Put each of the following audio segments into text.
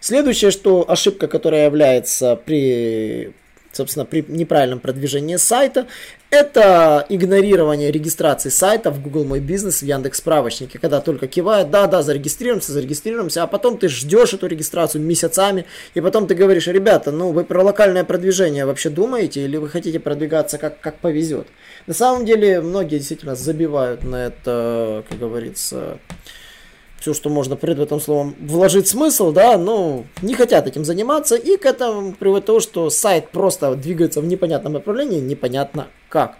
Следующее, что ошибка, которая является при собственно, при неправильном продвижении сайта, это игнорирование регистрации сайта в Google Мой Бизнес в Яндекс Справочнике, когда только кивает, да, да, зарегистрируемся, зарегистрируемся, а потом ты ждешь эту регистрацию месяцами, и потом ты говоришь, ребята, ну вы про локальное продвижение вообще думаете, или вы хотите продвигаться как, как повезет? На самом деле, многие действительно забивают на это, как говорится, все, что можно пред этом словом вложить смысл, да, но не хотят этим заниматься, и к этому приводит то, что сайт просто двигается в непонятном направлении, непонятно как.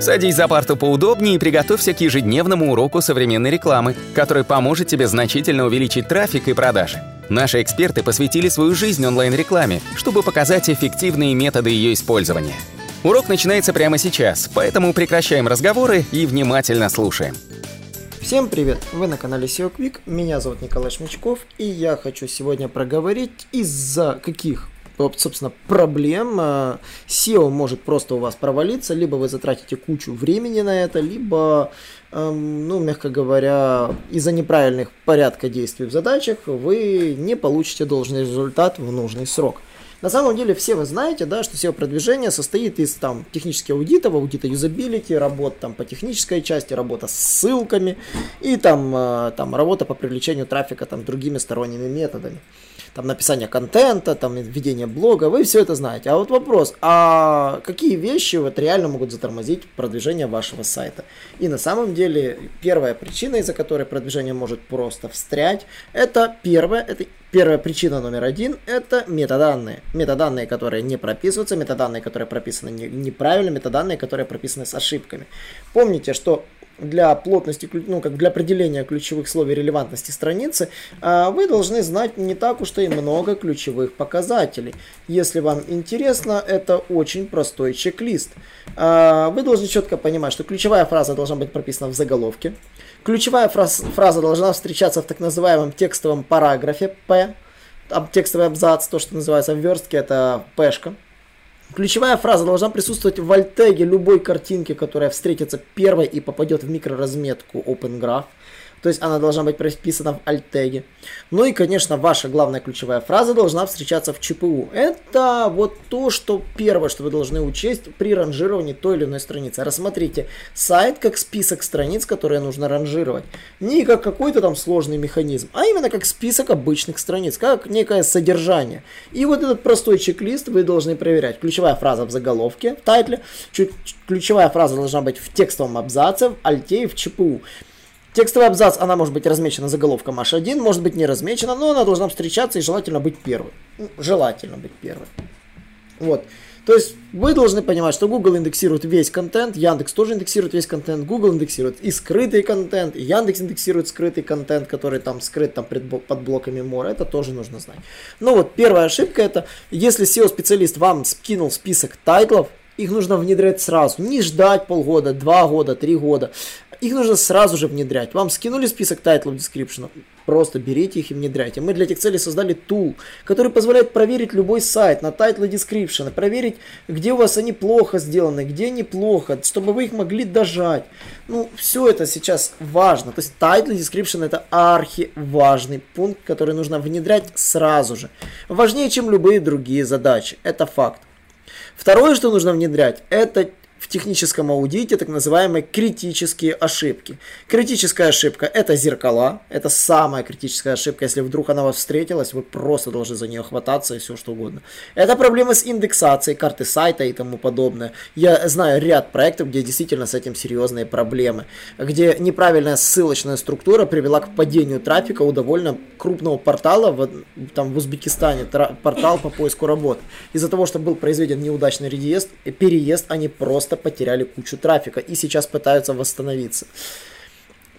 Садись за парту поудобнее и приготовься к ежедневному уроку современной рекламы, который поможет тебе значительно увеличить трафик и продажи. Наши эксперты посвятили свою жизнь онлайн-рекламе, чтобы показать эффективные методы ее использования. Урок начинается прямо сейчас, поэтому прекращаем разговоры и внимательно слушаем. Всем привет! Вы на канале SEO Quick, меня зовут Николай Шмичков, и я хочу сегодня проговорить, из-за каких собственно, проблем SEO э, может просто у вас провалиться, либо вы затратите кучу времени на это, либо, эм, ну, мягко говоря, из-за неправильных порядка действий в задачах вы не получите должный результат в нужный срок. На самом деле все вы знаете, да, что SEO-продвижение состоит из там технических аудитов, аудита юзабилити, работ там по технической части, работа с ссылками и там, э, там работа по привлечению трафика там другими сторонними методами там написание контента, там ведение блога, вы все это знаете. А вот вопрос, а какие вещи вот реально могут затормозить продвижение вашего сайта? И на самом деле первая причина, из-за которой продвижение может просто встрять, это первое, это Первая причина номер один – это метаданные. Метаданные, которые не прописываются, метаданные, которые прописаны неправильно, метаданные, которые прописаны с ошибками. Помните, что для плотности, ну, как для определения ключевых слов и релевантности страницы, а, вы должны знать не так уж и много ключевых показателей. Если вам интересно, это очень простой чек-лист. А, вы должны четко понимать, что ключевая фраза должна быть прописана в заголовке. Ключевая фраза, фраза должна встречаться в так называемом текстовом параграфе P. Текстовый абзац, то, что называется в верстке, это P-шка. Ключевая фраза должна присутствовать в альтеге любой картинки, которая встретится первой и попадет в микроразметку OpenGraph. То есть она должна быть прописана в альтеге. Ну и, конечно, ваша главная ключевая фраза должна встречаться в ЧПУ. Это вот то, что первое, что вы должны учесть при ранжировании той или иной страницы. Рассмотрите сайт как список страниц, которые нужно ранжировать. Не как какой-то там сложный механизм, а именно как список обычных страниц, как некое содержание. И вот этот простой чек-лист вы должны проверять. Ключевая фраза в заголовке, в тайтле, ключевая фраза должна быть в текстовом абзаце, в альте и в ЧПУ. Текстовый абзац, она может быть размечена заголовком H1, может быть не размечена, но она должна встречаться и желательно быть первой. Ну, желательно быть первой. Вот. То есть вы должны понимать, что Google индексирует весь контент, Яндекс тоже индексирует весь контент, Google индексирует и скрытый контент, и Яндекс индексирует скрытый контент, который там скрыт там под блоками мора, это тоже нужно знать. Ну вот, первая ошибка это, если SEO-специалист вам скинул список title ов, их нужно внедрять сразу, не ждать полгода, два года, три года. Их нужно сразу же внедрять. Вам скинули список title ов description, просто берите их и внедряйте. Мы для этих целей создали tool, который позволяет проверить любой сайт на title ы description, проверить, где у вас они плохо сделаны, где неплохо, чтобы вы их могли дожать. Ну, все это сейчас важно. То есть title ы description это архи важный пункт, который нужно внедрять сразу же. Важнее, чем любые другие задачи. Это факт. Второе, что нужно внедрять, это в техническом аудите так называемые критические ошибки. Критическая ошибка – это зеркала, это самая критическая ошибка. Если вдруг она вас встретилась, вы просто должны за нее хвататься и все что угодно. Это проблемы с индексацией карты сайта и тому подобное. Я знаю ряд проектов, где действительно с этим серьезные проблемы, где неправильная ссылочная структура привела к падению трафика у довольно крупного портала в, там, в Узбекистане, портал по поиску работ. Из-за того, что был произведен неудачный реест, переезд, они просто просто потеряли кучу трафика и сейчас пытаются восстановиться.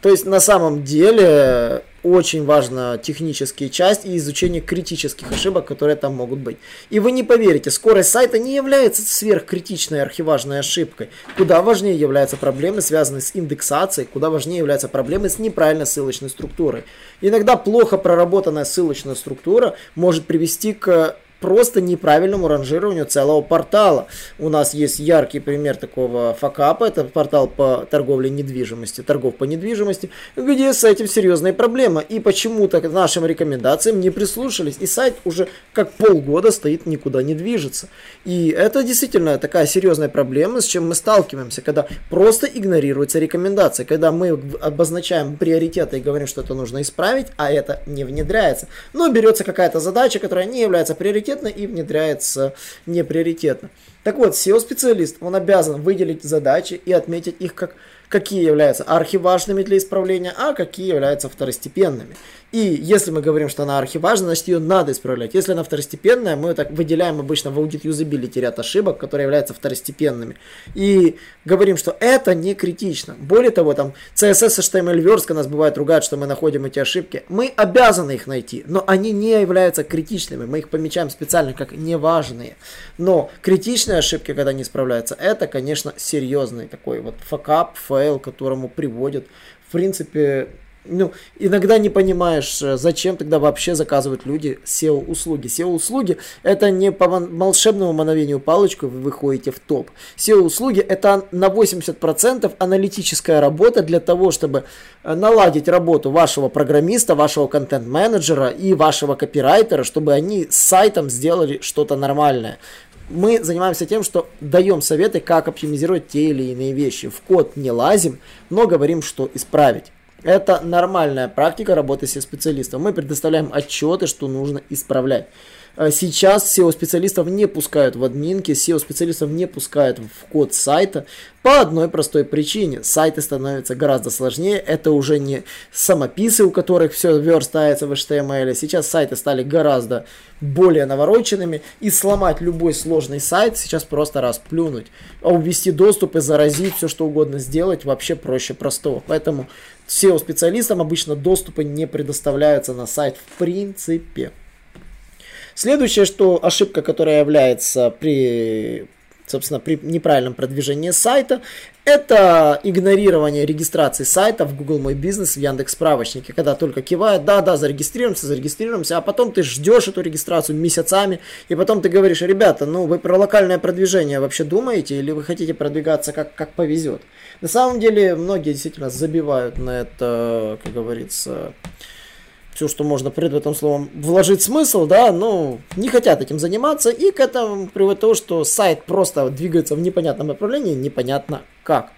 То есть на самом деле очень важна техническая часть и изучение критических ошибок, которые там могут быть. И вы не поверите, скорость сайта не является сверхкритичной архиважной ошибкой. Куда важнее являются проблемы, связанные с индексацией, куда важнее являются проблемы с неправильной ссылочной структурой. Иногда плохо проработанная ссылочная структура может привести к просто неправильному ранжированию целого портала. У нас есть яркий пример такого факапа, это портал по торговле недвижимости, торгов по недвижимости, где с этим серьезная проблема. И почему-то к нашим рекомендациям не прислушались, и сайт уже как полгода стоит, никуда не движется. И это действительно такая серьезная проблема, с чем мы сталкиваемся, когда просто игнорируются рекомендации, когда мы обозначаем приоритеты и говорим, что это нужно исправить, а это не внедряется. Но берется какая-то задача, которая не является приоритетной и внедряется неприоритетно. Так вот, SEO-специалист, он обязан выделить задачи и отметить их как какие являются архиважными для исправления, а какие являются второстепенными. И если мы говорим, что она архиважна, значит ее надо исправлять. Если она второстепенная, мы так выделяем обычно в аудит юзабилити ряд ошибок, которые являются второстепенными. И говорим, что это не критично. Более того, там CSS, HTML, верстка нас бывает ругают, что мы находим эти ошибки. Мы обязаны их найти, но они не являются критичными. Мы их помечаем специально как неважные. Но критичные ошибки, когда не справляются, это, конечно, серьезный такой вот fuckup, fail, к которому приводит, в принципе, ну, иногда не понимаешь, э, зачем тогда вообще заказывают люди SEO-услуги. SEO-услуги это не по волшебному мановению палочку вы выходите в топ. SEO-услуги это на 80% аналитическая работа для того, чтобы э, наладить работу вашего программиста, вашего контент-менеджера и вашего копирайтера, чтобы они с сайтом сделали что-то нормальное мы занимаемся тем, что даем советы, как оптимизировать те или иные вещи. В код не лазим, но говорим, что исправить. Это нормальная практика работы с специалистом. Мы предоставляем отчеты, что нужно исправлять. А сейчас SEO-специалистов не пускают в админки, SEO-специалистов не пускают в код сайта по одной простой причине. Сайты становятся гораздо сложнее, это уже не самописы, у которых все верстается в HTML. Сейчас сайты стали гораздо более навороченными, и сломать любой сложный сайт сейчас просто расплюнуть. А увести доступ и заразить, все что угодно сделать, вообще проще простого. Поэтому SEO-специалистам обычно доступы не предоставляются на сайт в принципе. Следующее, что ошибка, которая является при собственно, при неправильном продвижении сайта, это игнорирование регистрации сайта в Google Мой Бизнес, в Яндекс Справочнике, когда только кивает, да, да, зарегистрируемся, зарегистрируемся, а потом ты ждешь эту регистрацию месяцами, и потом ты говоришь, ребята, ну вы про локальное продвижение вообще думаете, или вы хотите продвигаться как, как повезет? На самом деле, многие действительно забивают на это, как говорится, все, что можно пред этом словом вложить смысл, да, но не хотят этим заниматься, и к этому приводит то, что сайт просто двигается в непонятном направлении, непонятно как.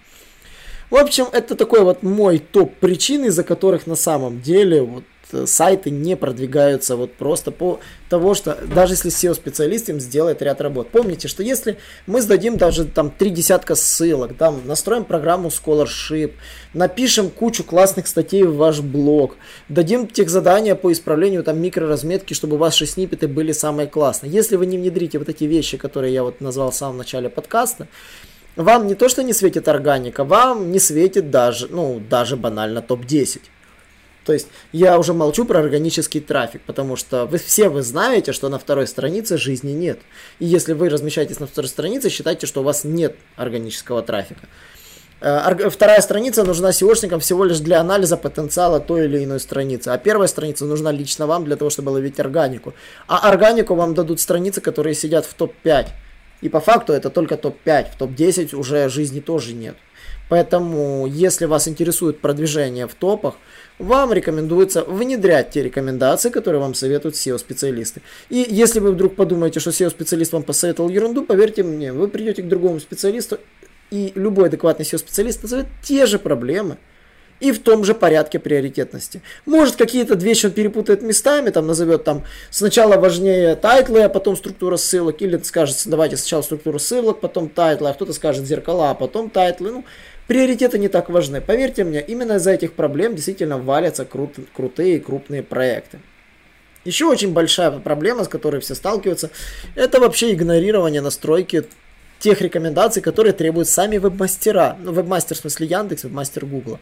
В общем, это такой вот мой топ причин, из-за которых на самом деле вот сайты не продвигаются вот просто по того, что даже если SEO-специалист им сделает ряд работ. Помните, что если мы сдадим даже там три десятка ссылок, там настроим программу Scholarship, напишем кучу классных статей в ваш блог, дадим тех задания по исправлению там микроразметки, чтобы ваши сниппеты были самые классные. Если вы не внедрите вот эти вещи, которые я вот назвал в самом начале подкаста, вам не то, что не светит органика, вам не светит даже, ну, даже банально топ-10. То есть я уже молчу про органический трафик, потому что вы все вы знаете, что на второй странице жизни нет. И если вы размещаетесь на второй странице, считайте, что у вас нет органического трафика. Э, вторая страница нужна SEOшникам всего лишь для анализа потенциала той или иной страницы. А первая страница нужна лично вам для того, чтобы ловить органику. А органику вам дадут страницы, которые сидят в топ-5. И по факту это только топ-5. В топ-10 уже жизни тоже нет. Поэтому, если вас интересует продвижение в топах, вам рекомендуется внедрять те рекомендации, которые вам советуют SEO-специалисты. И если вы вдруг подумаете, что SEO-специалист вам посоветовал ерунду, поверьте мне, вы придете к другому специалисту, и любой адекватный SEO-специалист назовет те же проблемы, и в том же порядке приоритетности. Может, какие-то вещи он перепутает местами, там назовет там сначала важнее title ы, а потом структура ссылок, или скажет, давайте сначала структуру ссылок, потом title ы, а кто-то скажет зеркала, а потом title ы. Ну, приоритеты не так важны. Поверьте мне, именно из-за этих проблем действительно валятся крут, крутые и крупные проекты. Еще очень большая проблема, с которой все сталкиваются, это вообще игнорирование настройки тех рекомендаций, которые требуют сами веб-мастера. Ну, веб-мастер в смысле Яндекс, веб-мастер Гугла.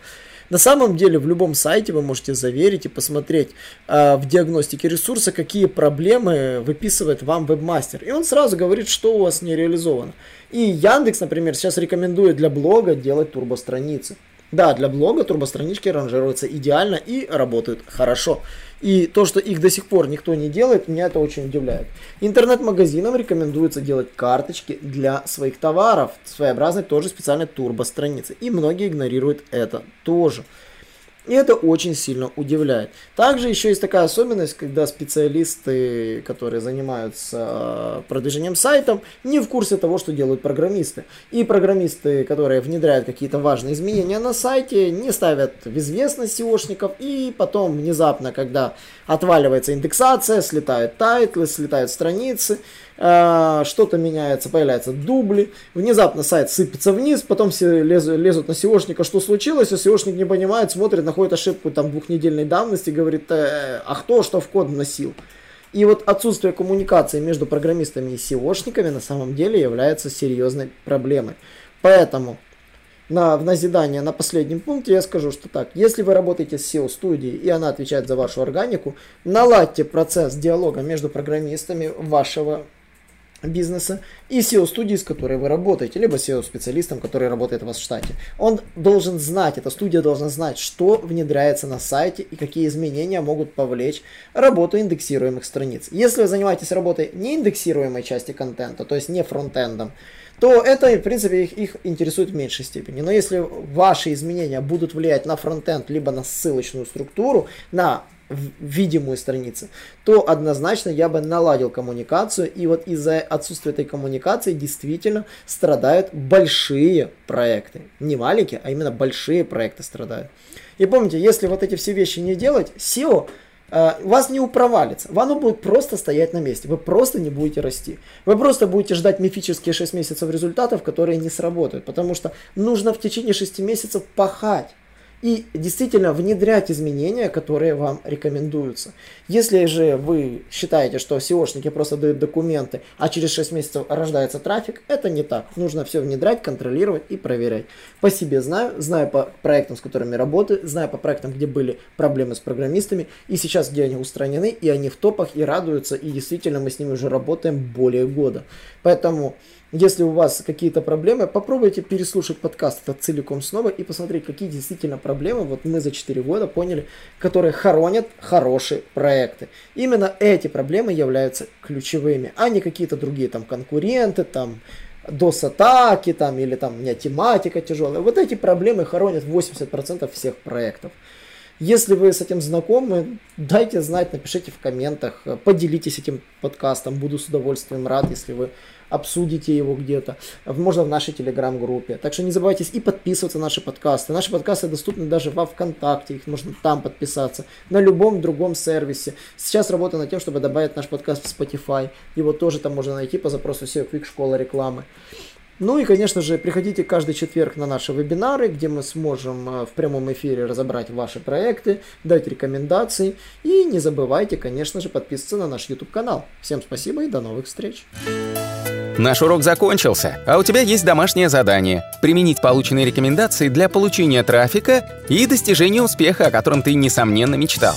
На самом деле в любом сайте вы можете заверить и посмотреть э, в диагностике ресурса, какие проблемы выписывает вам вебмастер. И он сразу говорит, что у вас не реализовано. И Яндекс, например, сейчас рекомендует для блога делать турбостраницы. Да, для блога турбостранички ранжируются идеально и работают хорошо. И то, что их до сих пор никто не делает, меня это очень удивляет. Интернет-магазинам рекомендуется делать карточки для своих товаров, своеобразной тоже специальной турбостраницы. И многие игнорируют это тоже. И это очень сильно удивляет. Также еще есть такая особенность, когда специалисты, которые занимаются э, продвижением сайтом, не в курсе того, что делают программисты. И программисты, которые внедряют какие-то важные изменения на сайте, не ставят в известность SEO шников. И потом внезапно, когда отваливается индексация, слетают title ы, слетают страницы, что-то меняется, появляются дубли, внезапно сайт сыпется вниз, потом все лезут, лезут на SEO шника, что случилось, а SEO шник не понимает, смотрит, находит ошибку там двухнедельной давности, говорит, э, а кто что в код вносил. И вот отсутствие коммуникации между программистами и SEO шниками на самом деле является серьезной проблемой. Поэтому на, в назидание на последнем пункте я скажу, что так, если вы работаете с SEO-студией и она отвечает за вашу органику, наладьте процесс диалога между программистами вашего бизнеса и SEO-студии, с которой вы работаете, либо SEO-специалистом, который работает у вас в штате. Он должен знать, эта студия должна знать, что внедряется на сайте и какие изменения могут повлечь работу индексируемых страниц. Если вы занимаетесь работой не индексируемой части контента, то есть не фронтендом, то это, в принципе, их, их интересует в меньшей степени. Но если ваши изменения будут влиять на фронтенд, либо на ссылочную структуру, на видимую страницу, то однозначно я бы наладил коммуникацию. И вот из-за отсутствия этой коммуникации действительно страдают большие проекты. Не маленькие, а именно большие проекты страдают. И помните, если вот эти все вещи не делать, SEO э, вас не упровалится. Оно будет просто стоять на месте. Вы просто не будете расти. Вы просто будете ждать мифические 6 месяцев результатов, которые не сработают. Потому что нужно в течение 6 месяцев пахать и действительно внедрять изменения, которые вам рекомендуются. Если же вы считаете, что SEOшники просто дают документы, а через 6 месяцев рождается трафик, это не так. Нужно все внедрять, контролировать и проверять. По себе знаю, знаю по проектам, с которыми работаю, знаю по проектам, где были проблемы с программистами, и сейчас, где они устранены, и они в топах, и радуются, и действительно мы с ними уже работаем более года. Поэтому если у вас какие-то проблемы, попробуйте переслушать подкаст этот целиком снова и посмотреть, какие действительно проблемы, вот мы за 4 года поняли, которые хоронят хорошие проекты. Именно эти проблемы являются ключевыми, а не какие-то другие там конкуренты, там DOS-атаки там, или там у меня тематика тяжелая. Вот эти проблемы хоронят 80% всех проектов. Если вы с этим знакомы, дайте знать, напишите в комментах, поделитесь этим подкастом, буду с удовольствием рад, если вы обсудите его где-то, можно в нашей телеграм-группе. Так что не забывайте и подписываться на наши подкасты. Наши подкасты доступны даже во ВКонтакте, их можно там подписаться, на любом другом сервисе. Сейчас работаю над тем, чтобы добавить наш подкаст в Spotify. Его тоже там можно найти по запросу SEO Quick Школа рекламы. Ну и, конечно же, приходите каждый четверг на наши вебинары, где мы сможем э, в прямом эфире разобрать ваши проекты, дать рекомендации. И не забывайте, конечно же, подписываться на наш YouTube канал. Всем спасибо и до новых встреч! Наш урок закончился, а у тебя есть домашнее задание – применить полученные рекомендации для получения трафика и достижения успеха, о котором ты, несомненно, мечтал.